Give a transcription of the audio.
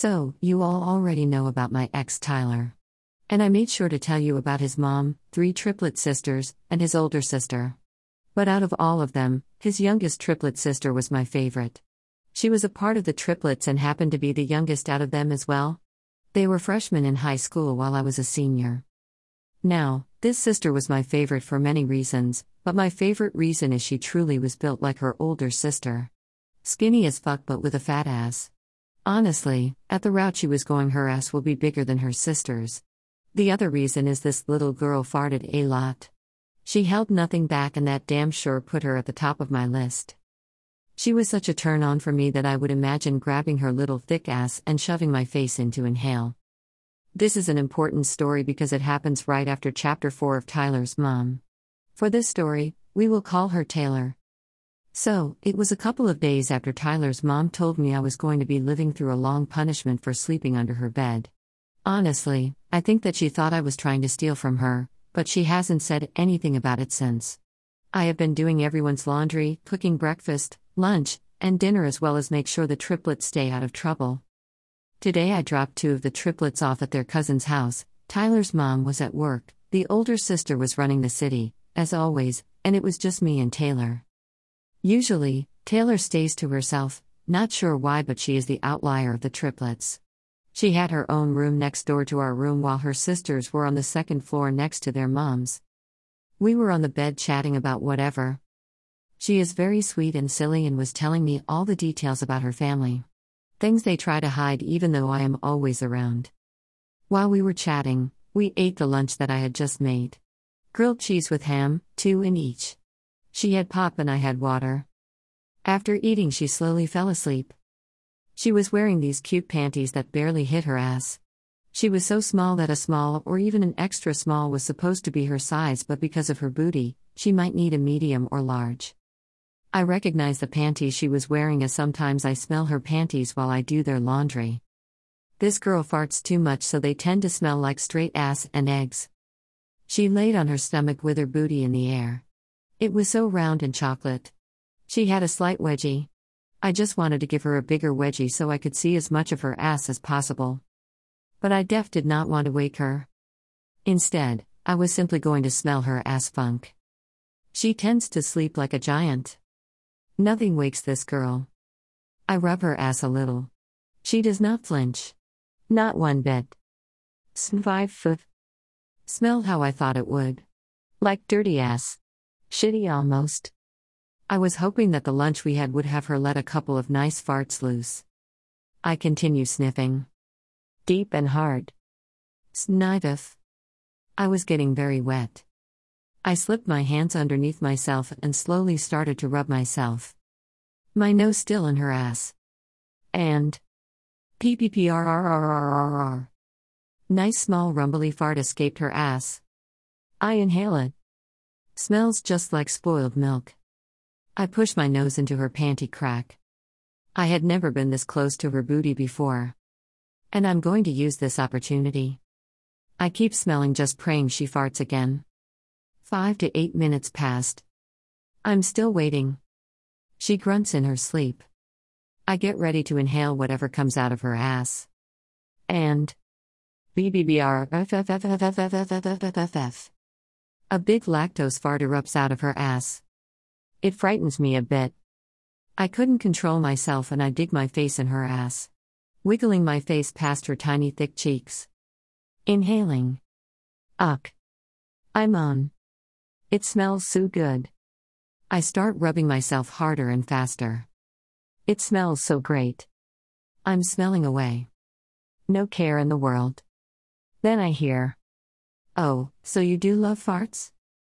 So, you all already know about my ex Tyler. And I made sure to tell you about his mom, three triplet sisters, and his older sister. But out of all of them, his youngest triplet sister was my favorite. She was a part of the triplets and happened to be the youngest out of them as well. They were freshmen in high school while I was a senior. Now, this sister was my favorite for many reasons, but my favorite reason is she truly was built like her older sister. Skinny as fuck, but with a fat ass. Honestly, at the route she was going, her ass will be bigger than her sister's. The other reason is this little girl farted a lot. She held nothing back, and that damn sure put her at the top of my list. She was such a turn on for me that I would imagine grabbing her little thick ass and shoving my face in to inhale. This is an important story because it happens right after chapter 4 of Tyler's mom. For this story, we will call her Taylor. So, it was a couple of days after Tyler's mom told me I was going to be living through a long punishment for sleeping under her bed. Honestly, I think that she thought I was trying to steal from her, but she hasn't said anything about it since. I have been doing everyone's laundry, cooking breakfast, lunch, and dinner as well as make sure the triplets stay out of trouble. Today I dropped two of the triplets off at their cousin's house. Tyler's mom was at work, the older sister was running the city, as always, and it was just me and Taylor. Usually, Taylor stays to herself, not sure why, but she is the outlier of the triplets. She had her own room next door to our room while her sisters were on the second floor next to their moms. We were on the bed chatting about whatever. She is very sweet and silly and was telling me all the details about her family. Things they try to hide even though I am always around. While we were chatting, we ate the lunch that I had just made. Grilled cheese with ham, two in each. She had pop and I had water. After eating, she slowly fell asleep. She was wearing these cute panties that barely hit her ass. She was so small that a small or even an extra small was supposed to be her size, but because of her booty, she might need a medium or large. I recognize the panties she was wearing as sometimes I smell her panties while I do their laundry. This girl farts too much, so they tend to smell like straight ass and eggs. She laid on her stomach with her booty in the air. It was so round and chocolate. She had a slight wedgie. I just wanted to give her a bigger wedgie so I could see as much of her ass as possible. But I def did not want to wake her. Instead, I was simply going to smell her ass funk. She tends to sleep like a giant. Nothing wakes this girl. I rub her ass a little. She does not flinch. Not one bit. Foot. Smelled how I thought it would. Like dirty ass. Shitty almost. I was hoping that the lunch we had would have her let a couple of nice farts loose. I continue sniffing. Deep and hard. Snideth. I was getting very wet. I slipped my hands underneath myself and slowly started to rub myself. My nose still in her ass. And. PPPRRRRRR. Nice small rumbly fart escaped her ass. I inhale it. Smells just like spoiled milk. I push my nose into her panty crack. I had never been this close to her booty before. And I'm going to use this opportunity. I keep smelling, just praying she farts again. Five to eight minutes passed. I'm still waiting. She grunts in her sleep. I get ready to inhale whatever comes out of her ass. And. BBBR. A big lactose fart erupts out of her ass. It frightens me a bit. I couldn't control myself and I dig my face in her ass. Wiggling my face past her tiny thick cheeks. Inhaling. Uck. I moan. It smells so good. I start rubbing myself harder and faster. It smells so great. I'm smelling away. No care in the world. Then I hear. Oh, so you do love farts?